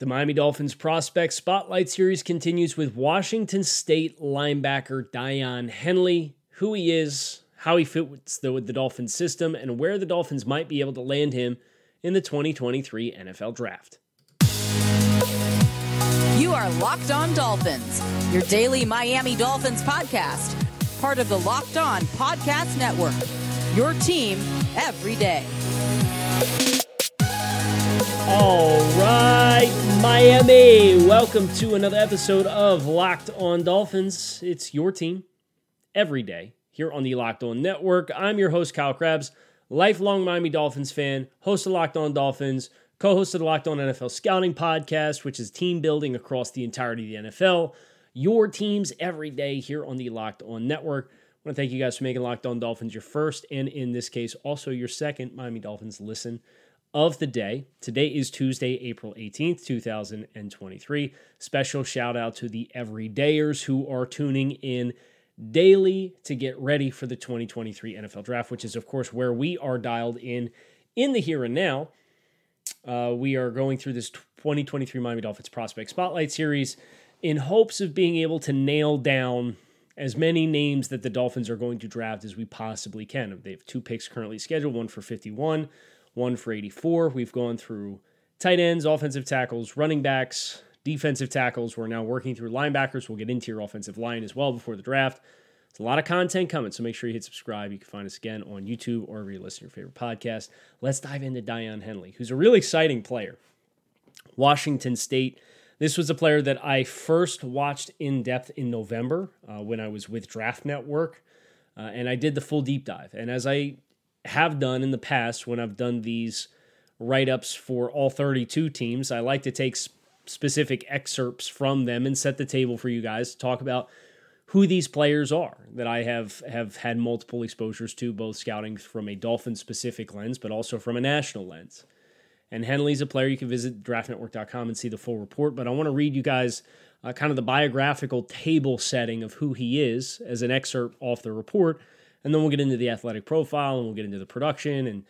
The Miami Dolphins prospect spotlight series continues with Washington State linebacker Daiyan Henley, who he is, how he fits the, the Dolphins system, and where the Dolphins might be able to land him in the 2023 NFL Draft. You are Locked On Dolphins, your daily Miami Dolphins podcast, part of the Locked On Podcast Network. Your team every day. Right, Miami. Welcome to another episode of Locked On Dolphins. It's your team every day here on the Locked On Network. I'm your host, Kyle Crabbs, lifelong Miami Dolphins fan, host of Locked On Dolphins, co host of the Locked On NFL Scouting Podcast, which is team building across the entirety of the NFL. Your teams every day here on the Locked On Network. I want to thank you guys for making Locked On Dolphins your first, and in this case, also your second Miami Dolphins listen of the day. Today is Tuesday, April 18th, 2023. Special shout out to the everydayers who are tuning in daily to get ready for the 2023 NFL Draft, which is, of course, where we are dialed in in the here and now. Uh, we are going through this 2023 Miami Dolphins Prospect Spotlight Series in hopes of being able to nail down as many names that the Dolphins are going to draft as we possibly can. They have two picks currently scheduled, one for 51 one for 84. We've gone through tight ends, offensive tackles, running backs, defensive tackles. We're now working through linebackers. We'll get into your offensive line as well before the draft. It's a lot of content coming, so make sure you hit subscribe. You can find us again on YouTube or wherever you listen to your favorite podcast. Let's dive into Daiyan Henley, who's a really exciting player. Washington State. This was a player that I first watched in depth in November uh, when I was with Draft Network, uh, and I did the full deep dive. And as I have done in the past when I've done these write ups for all 32 teams. I like to take specific excerpts from them and set the table for you guys to talk about who these players are that I have have had multiple exposures to, both scouting from a Dolphin specific lens, but also from a national lens. And Henley's a player you can visit draftnetwork.com and see the full report. But I want to read you guys uh, kind of the biographical table setting of who he is as an excerpt off the report and then we'll get into the athletic profile and we'll get into the production and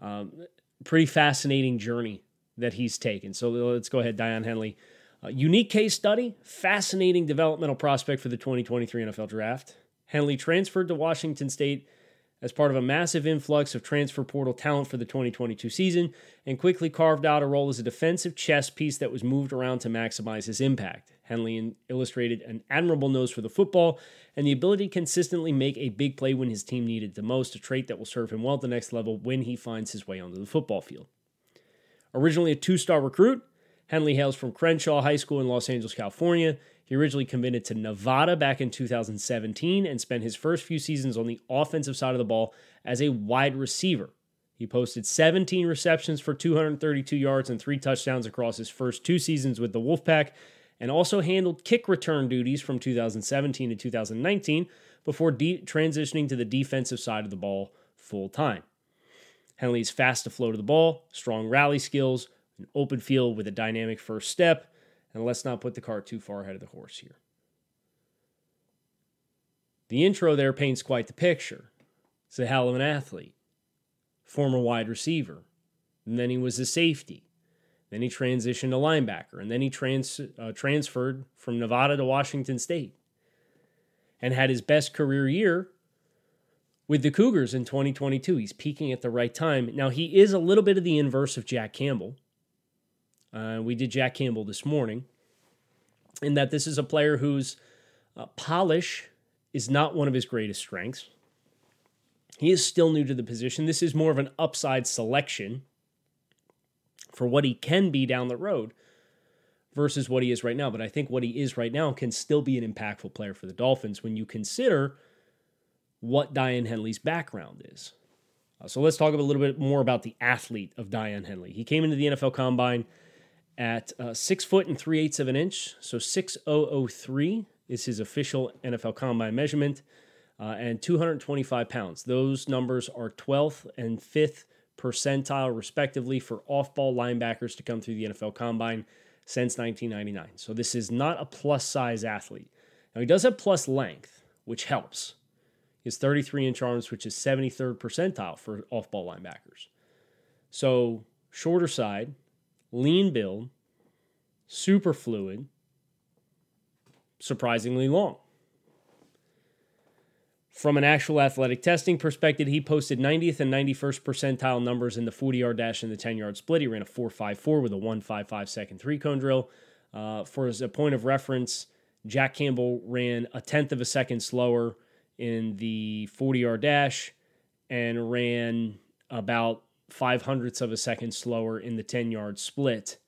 um, pretty fascinating journey that he's taken. So let's go ahead, Daiyan Henley. Uh, unique case study, fascinating developmental prospect for the 2023 NFL Draft. Henley transferred to Washington State as part of a massive influx of transfer portal talent for the 2022 season and quickly carved out a role as a defensive chess piece that was moved around to maximize his impact. Henley illustrated an admirable nose for the football and the ability to consistently make a big play when his team needed the most, a trait that will serve him well at the next level when he finds his way onto the football field. Originally a two star recruit, Henley hails from Crenshaw High School in Los Angeles, California. He originally committed to Nevada back in 2017 and spent his first few seasons on the offensive side of the ball as a wide receiver. He posted 17 receptions for 232 yards and three touchdowns across his first two seasons with the Wolfpack, and also handled kick return duties from 2017 to 2019 before de- transitioning to the defensive side of the ball full time. Henley's fast to flow to the ball, strong rally skills, an open field with a dynamic first step, and let's not put the cart too far ahead of the horse here. The intro there paints quite the picture. He's a hell of an athlete, former wide receiver, and then he was a safety. Then he transitioned to linebacker, and then he trans, uh, transferred from Nevada to Washington State and had his best career year with the Cougars in 2022. He's peaking at the right time. Now, he is a little bit of the inverse of Jack Campbell. Uh, we did Jack Campbell this morning, in that this is a player whose uh, polish is not one of his greatest strengths. He is still new to the position. This is more of an upside selection for what he can be down the road versus what he is right now. But I think what he is right now can still be an impactful player for the Dolphins when you consider what Daiyan Henley's background is. Uh, so let's talk a little bit more about the athlete of Daiyan Henley. He came into the NFL Combine at uh, six foot and three eighths of an inch. So 6003 is his official NFL Combine measurement, uh, and 225 pounds. Those numbers are 12th and 5th percentile, respectively, for off ball linebackers to come through the NFL Combine since 1999. So this is not a plus size athlete. Now, he does have plus length, which helps. He has 33 inch arms, which is 73rd percentile for off ball linebackers. So, shorter side, lean build, super fluid, surprisingly long. From an actual athletic testing perspective, he posted 90th and 91st percentile numbers in the 40 yard dash and the 10 yard split. He ran a 4.54 with a 1.55 second three cone drill. Uh, for as a point of reference, Jack Campbell ran a tenth of a second slower in the 40 yard dash and ran about five hundredths of a second slower in the 10 yard split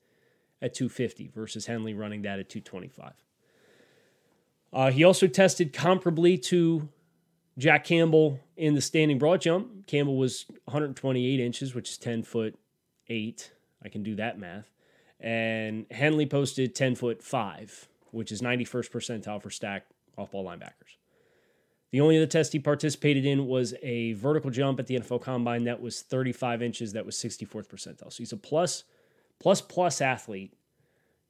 at 250 versus Henley running that at 225. Uh, he also tested comparably to Jack Campbell in the standing broad jump. Campbell was 128 inches, which is 10 foot 8. I can do that math. And Henley posted 10 foot 5, which is 91st percentile for stack off ball linebackers. The only other test he participated in was a vertical jump at the NFL Combine that was 35 inches, that was 64th percentile. So he's a plus, plus, plus athlete,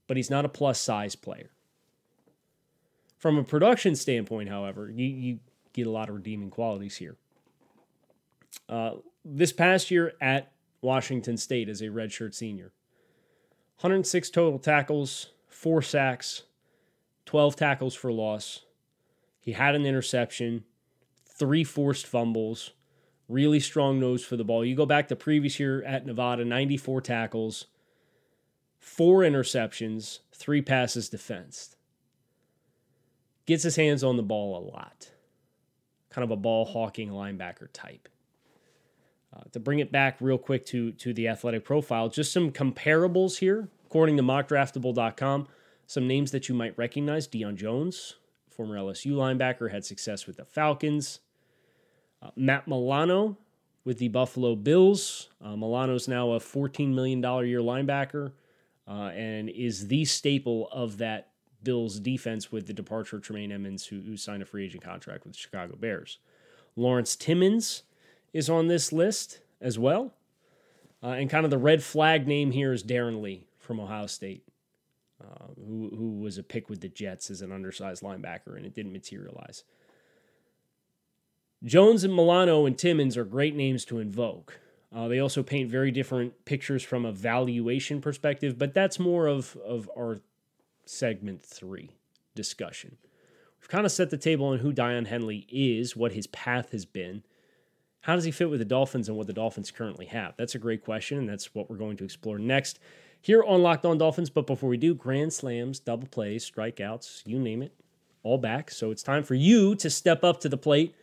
but he's not a plus size player. From a production standpoint, however, you, you get a lot of redeeming qualities here. Uh, this past year at Washington State as a redshirt senior, 106 total tackles, four sacks, 12 tackles for loss. He had an interception, three forced fumbles, really strong nose for the ball. You go back to previous year at Nevada, 94 tackles, four interceptions, three passes defensed. Gets his hands on the ball a lot kind of a ball hawking linebacker type. Uh, to bring it back real quick to, to the athletic profile, just some comparables here. According to mockdraftable.com, some names that you might recognize Deion Jones, former LSU linebacker, had success with the Falcons. Uh, Matt Milano with the Buffalo Bills. Uh, Milano's now a $14 million year linebacker uh, and is the staple of that Bills defense with the departure of Tremaine Edmunds, who, who signed a free agent contract with the Chicago Bears. Lawrence Timmons is on this list as well. Uh, and kind of the red flag name here is Darron Lee from Ohio State, uh, who, who was a pick with the Jets as an undersized linebacker, and it didn't materialize. Jones and Milano and Timmons are great names to invoke. Uh, they also paint very different pictures from a valuation perspective, but that's more of, of our segment three discussion. We've kind of set the table on who Daiyan Henley is, what his path has been. How does he fit with the Dolphins and what the Dolphins currently have? That's a great question, and that's what we're going to explore next here on Locked On Dolphins. But before we do, grand slams, double plays, strikeouts, you name it, all back. So it's time for you to step up to the plate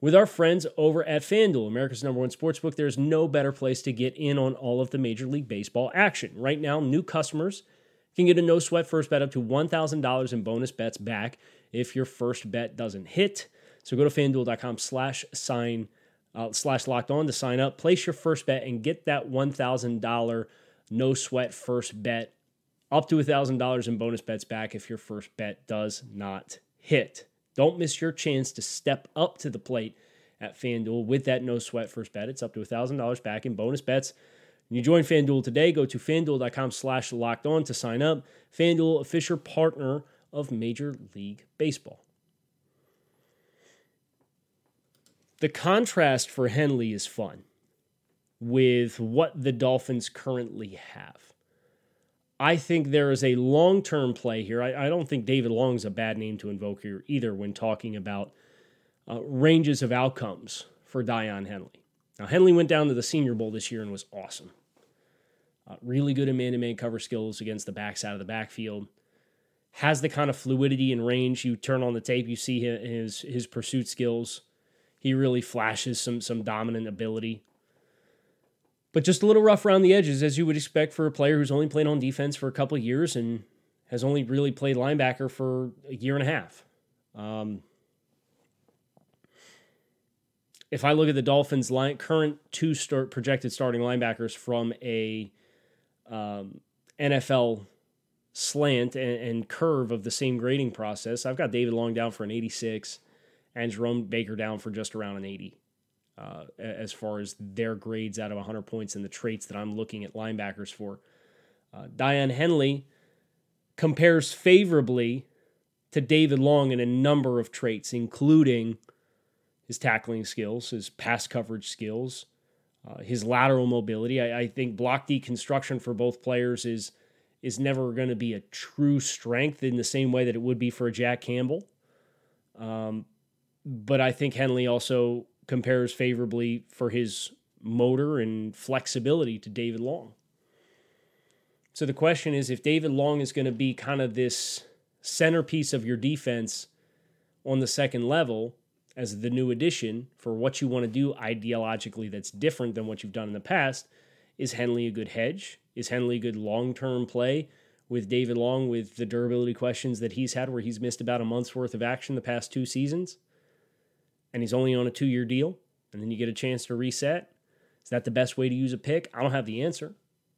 with our friends over at FanDuel, America's number one sportsbook. There's no better place to get in on all of the Major League Baseball action. Right now, new customers – can get a no sweat first bet up to $1,000 in bonus bets back if your first bet doesn't hit. So go to fanduel.com slash sign uh, slash locked on to sign up, place your first bet, and get that $1,000 no sweat first bet up to $1,000 in bonus bets back if your first bet does not hit. Don't miss your chance to step up to the plate at FanDuel with that no sweat first bet. It's up to $1,000 back in bonus bets when you join FanDuel today, go to fanduel.com slash locked on to sign up. FanDuel, official partner of Major League Baseball. The contrast for Henley is fun with what the Dolphins currently have. I think there is a long term play here. I, I, don't think David Long is a bad name to invoke here either when talking about uh, ranges of outcomes for Daiyan Henley. Now, Henley went down to the Senior Bowl this year and was awesome. Uh, really good in man to man cover skills against the backside of the backfield. Has the kind of fluidity and range. You turn on the tape, you see his his pursuit skills. He really flashes some some dominant ability. But just a little rough around the edges, as you would expect for a player who's only played on defense for a couple of years and has only really played linebacker for a year and a half. Um, if I look at the Dolphins' line, current two start projected starting linebackers from a um, NFL slant and, and, curve of the same grading process. I've got David Long down for an 86 and Jerome Baker down for just around an 80. Uh, as far as their grades out of 100 points and the traits that I'm looking at linebackers for. Uh, Daiyan Henley compares favorably to David Long in a number of traits, including his tackling skills, his pass coverage skills, uh, his lateral mobility. I, I, think block deconstruction for both players is is never going to be a true strength in the same way that it would be for a Jack Campbell. Um, but I think Henley also compares favorably for his motor and flexibility to David Long. So the question is if David Long is going to be kind of this centerpiece of your defense on the second level as the new addition for what you want to do ideologically that's different than what you've done in the past, is Henley a good hedge? Is Henley a good long term play with David Long with the durability questions that he's had where he's missed about a month's worth of action the past two seasons? And he's only on a two year deal, and then you get a chance to reset. Is that the best way to use a pick? I don't have the answer.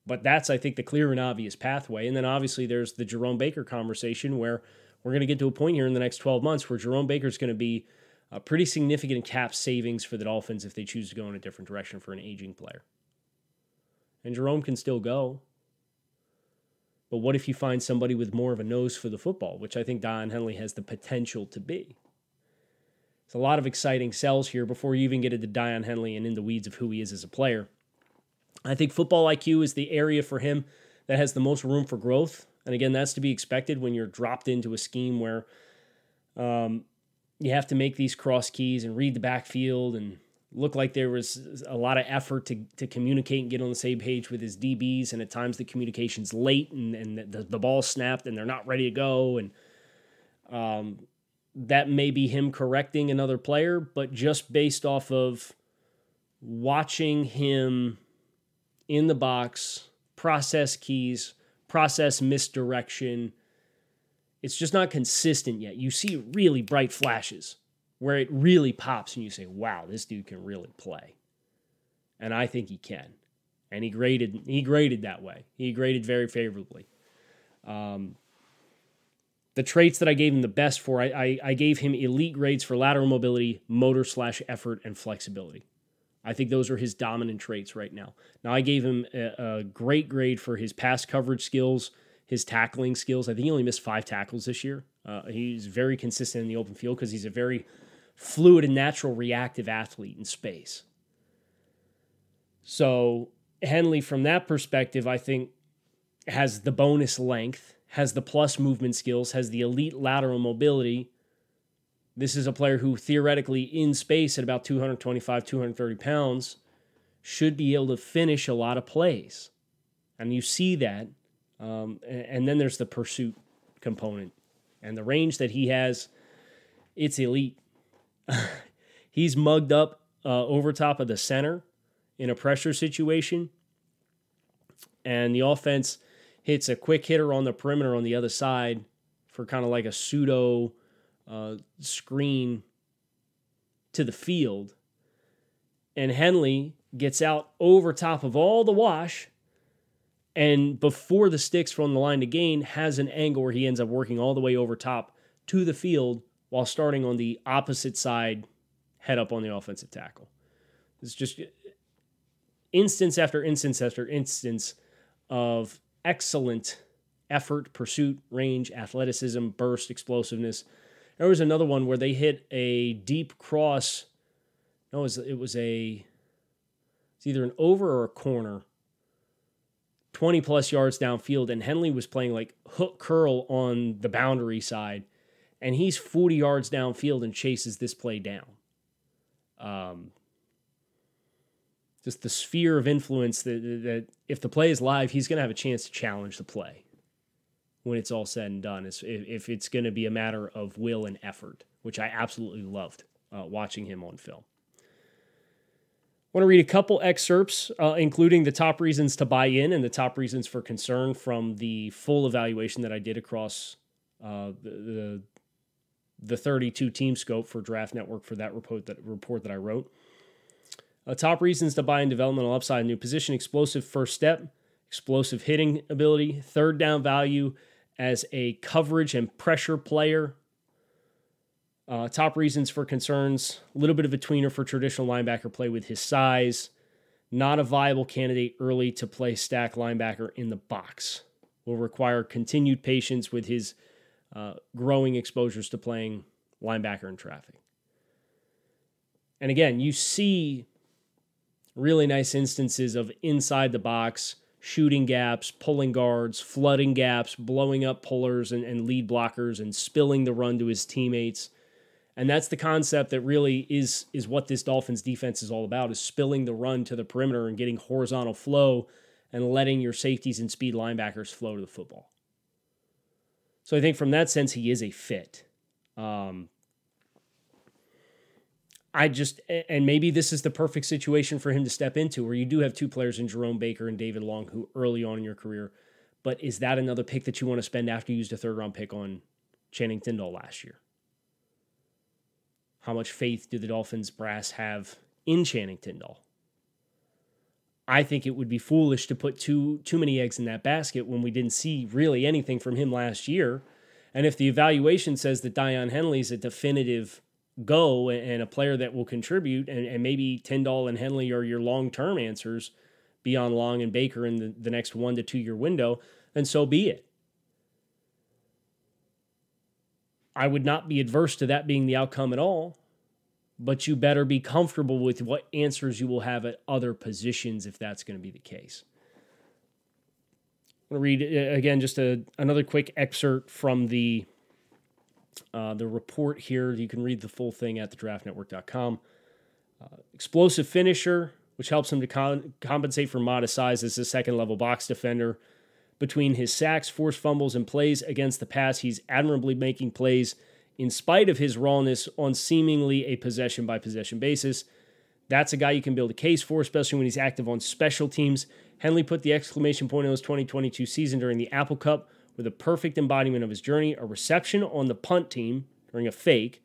But that's, I think, the clear and obvious pathway. And then obviously there's the Jerome Baker conversation where we're going to get to a point here in the next 12 months where Jerome Baker is going to be a pretty significant cap savings for the Dolphins if they choose to go in a different direction for an aging player. And Jerome can still go. But what if you find somebody with more of a nose for the football, which I think Daiyan Henley has the potential to be? It's a lot of exciting sells here before you even get into Daiyan Henley and in the weeds of who he is as a player. I think football IQ is the area for him that has the most room for growth. And again, that's to be expected when you're dropped into a scheme where um, you have to make these cross keys and read the backfield and look like there was a lot of effort to, to communicate and get on the same page with his DBs. And at times the communication's late and, and the, the ball snapped and they're not ready to go. And um, that may be him correcting another player, but just based off of watching him in the box, process keys, process misdirection. It's just not consistent yet. You see really bright flashes where it really pops and you say, wow, this dude can really play. And I think he can. And he graded he graded that way. He graded very favorably. Um, the traits that I gave him the best for, I, I, I gave him elite grades for lateral mobility, motor slash effort, and flexibility. I think those are his dominant traits right now. Now, I gave him a, a, great grade for his pass coverage skills, his tackling skills. I think he only missed five tackles this year. Uh, he's very consistent in the open field because he's a very fluid and natural reactive athlete in space. So, Henley, from that perspective, I think has the bonus length, has the plus movement skills, has the elite lateral mobility this is a player who theoretically in space at about 225, 230 pounds should be able to finish a lot of plays. And you see that. Um, and then there's the pursuit component. And the range that he has, it's elite. He's mugged up uh, over top of the center in a pressure situation. And the offense hits a quick hitter on the perimeter on the other side for kind of like a pseudo uh, screen to the field. And Henley gets out over top of all the wash. And before the sticks from the line to gain, has an angle where he ends up working all the way over top to the field while starting on the opposite side, head up on the offensive tackle. It's just instance after instance after instance of excellent effort, pursuit, range, athleticism, burst, explosiveness there was another one where they hit a deep cross. No, it was, it was a it's either an over or a corner. 20 plus yards downfield, and Henley was playing like hook curl on the boundary side, and he's 40 yards downfield and chases this play down. Um, just the sphere of influence that, that if the play is live, he's going to have a chance to challenge the play when it's all said and done is if it's going to be a matter of will and effort, which I absolutely loved uh, watching him on film. Want to read a couple excerpts, uh, including the top reasons to buy in and the top reasons for concern from the full evaluation that I did across uh, the, the, the 32 team scope for Draft Network for that report that report that I wrote. Uh, top reasons to buy in developmental upside: new position, explosive first step, explosive hitting ability, third down value, as a coverage and pressure player. Uh, top reasons for concerns a little bit of a tweener for traditional linebacker play with his size. Not a viable candidate early to play stack linebacker in the box. Will require continued patience with his uh, growing exposures to playing linebacker in traffic. And again, you see really nice instances of inside the box shooting gaps, pulling guards, flooding gaps, blowing up pullers and, and lead blockers, and spilling the run to his teammates. And that's the concept that really is is what this Dolphins defense is all about is spilling the run to the perimeter and getting horizontal flow and letting your safeties and speed linebackers flow to the football. So I think from that sense he is a fit. Um, I just and maybe this is the perfect situation for him to step into where you do have two players in Jerome Baker and David Long who early on in your career, but is that another pick that you want to spend after you used a third round pick on Channing Tindall last year? How much faith do the Dolphins brass have in Channing Tindall? I think it would be foolish to put too too many eggs in that basket when we didn't see really anything from him last year. And if the evaluation says that Daiyan Henley is a definitive go and a player that will contribute, and, and maybe Tindall and Henley are your long term answers beyond Long and Baker in the, the next one to two year window, then so be it. I would not be adverse to that being the outcome at all, but you better be comfortable with what answers you will have at other positions if that's going to be the case. I'm going to read uh, again just a, another quick excerpt from the uh, the report here. You can read the full thing at thedraftnetwork.com. Uh, explosive finisher, which helps him to con- compensate for modest size as a second level box defender. Between his sacks, forced fumbles, and plays against the pass, he's admirably making plays in spite of his rawness on seemingly a possession by possession basis. That's a guy you can build a case for, especially when he's active on special teams. Henley put the exclamation point on his 2022 season during the Apple Cup with a perfect embodiment of his journey, a reception on the punt team during a fake,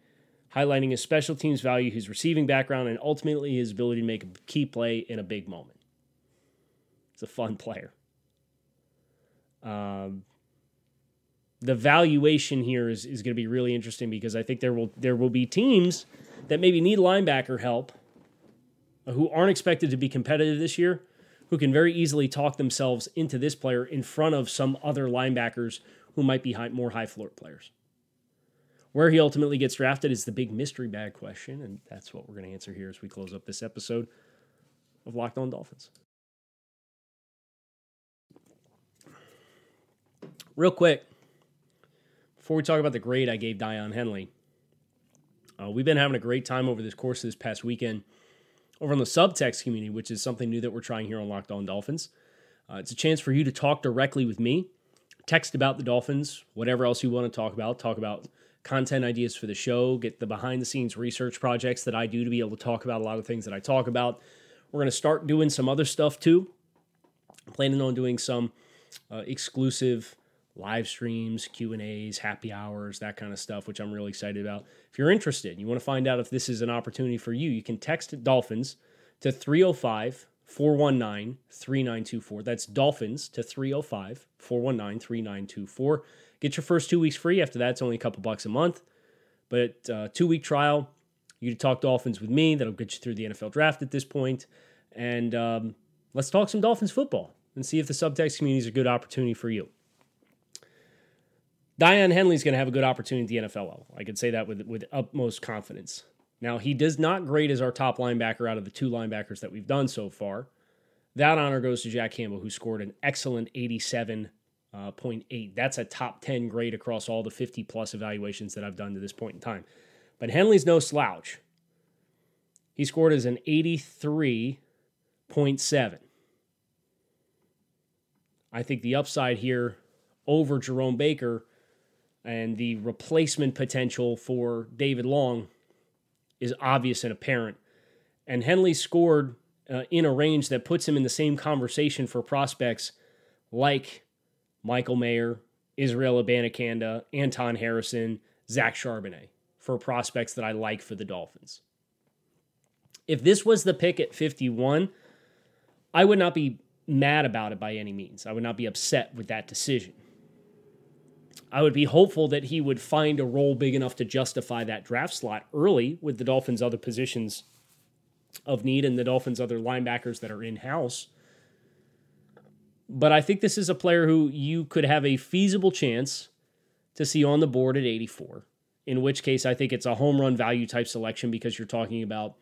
highlighting his special teams value, his receiving background, and ultimately his ability to make a key play in a big moment. He's a fun player. Um, the valuation here is, is going to be really interesting because I think there will there will be teams that maybe need linebacker help who aren't expected to be competitive this year who can very easily talk themselves into this player in front of some other linebackers who might be high, more high floor players. Where he ultimately gets drafted is the big mystery bag question, and that's what we're going to answer here as we close up this episode of Locked On Dolphins. Real quick, before we talk about the grade I gave Daiyan Henley, uh, we've been having a great time over this course of this past weekend over on the subtext community, which is something new that we're trying here on Locked On Dolphins. Uh, it's a chance for you to talk directly with me, text about the Dolphins, whatever else you want to talk about, talk about content ideas for the show, get the behind the scenes research projects that I do to be able to talk about a lot of things that I talk about. We're going to start doing some other stuff too. I'm planning on doing some uh, exclusive live streams, Q&As, happy hours, that kind of stuff, which I'm really excited about. If you're interested, you want to find out if this is an opportunity for you, you can text Dolphins to 305 419 3924. That's Dolphins to 305 419 3924. Get your first two weeks free. After that, it's only a couple bucks a month. But uh, two week trial, you can talk Dolphins with me. That'll get you through the NFL draft at this point. And um, let's talk some Dolphins football and see if the subtext community is a good opportunity for you. Daiyan Henley is going to have a good opportunity at the NFL level. I could say that with, with utmost confidence. Now, he does not grade as our top linebacker out of the two linebackers that we've done so far. That honor goes to Jack Campbell, who scored an excellent 87.8. Uh, That's a top 10 grade across all the 50 plus evaluations that I've done to this point in time. But Henley's no slouch. He scored as an 83.7. I think the upside here over Jerome Baker and the replacement potential for David Long is obvious and apparent. And Henley scored uh, in a range that puts him in the same conversation for prospects like Michael Mayer, Israel Abanikanda, Anton Harrison, Zach Charbonnet for prospects that I like for the Dolphins. If this was the pick at 51, I would not be mad about it by any means. I would not be upset with that decision. I would be hopeful that he would find a role big enough to justify that draft slot early with the Dolphins' other positions of need and the Dolphins' other linebackers that are in house. But I think this is a player who you could have a feasible chance to see on the board at 84. In which case, I think it's a home run value type selection because you're talking about,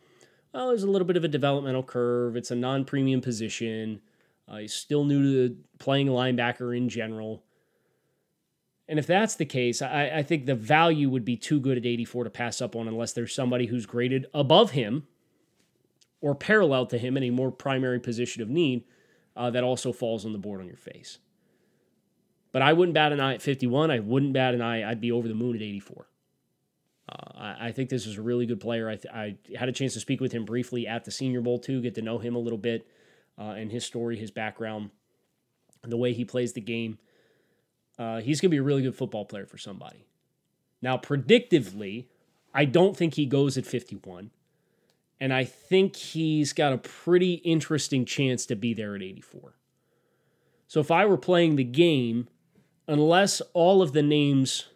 well, there's a little bit of a developmental curve. It's a non premium position. Uh, he's still new to playing linebacker in general. And if that's the case, I, I, think the value would be too good at 84 to pass up on unless there's somebody who's graded above him or parallel to him in a more primary position of need uh, that also falls on the board on your face. But I wouldn't bat an eye at 51. I wouldn't bat an eye. I'd be over the moon at 84. Uh, I, I, think this is a really good player. I, th- I, had a chance to speak with him briefly at the Senior Bowl, too, get to know him a little bit uh, and his story, his background, the way he plays the game. Uh, he's going to be a really good football player for somebody. Now, predictively, I don't think he goes at 51. And I think he's got a pretty interesting chance to be there at 84. So if I were playing the game, unless all of the names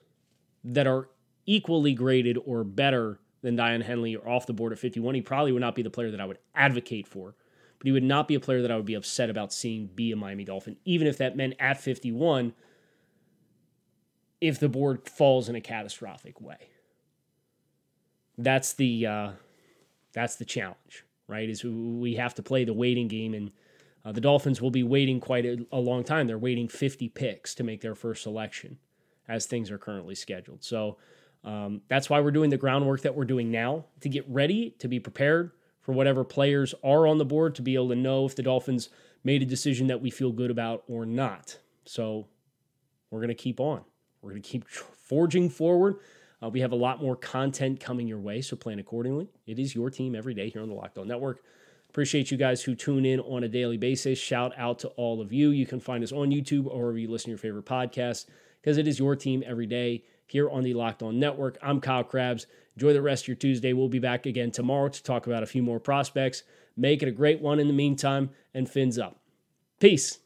that are equally graded or better than Daiyan Henley are off the board at 51, he probably would not be the player that I would advocate for. But he would not be a player that I would be upset about seeing be a Miami Dolphin, even if that meant at 51 if the board falls in a catastrophic way. That's the uh, that's the challenge, right? Is we have to play the waiting game, and uh, the Dolphins will be waiting quite a, a long time. They're waiting 50 picks to make their first selection, as things are currently scheduled. So um, that's why we're doing the groundwork that we're doing now to get ready to be prepared for whatever players are on the board to be able to know if the Dolphins made a decision that we feel good about or not. So we're going to keep on. We're going to keep forging forward. Uh, we have a lot more content coming your way, so plan accordingly. It is your team every day here on the Locked On Network. Appreciate you guys who tune in on a daily basis. Shout out to all of you. You can find us on YouTube or wherever you listen to your favorite podcast because it is your team every day here on the Locked On Network. I'm Kyle Crabbs. Enjoy the rest of your Tuesday. We'll be back again tomorrow to talk about a few more prospects. Make it a great one in the meantime, and fins up. Peace.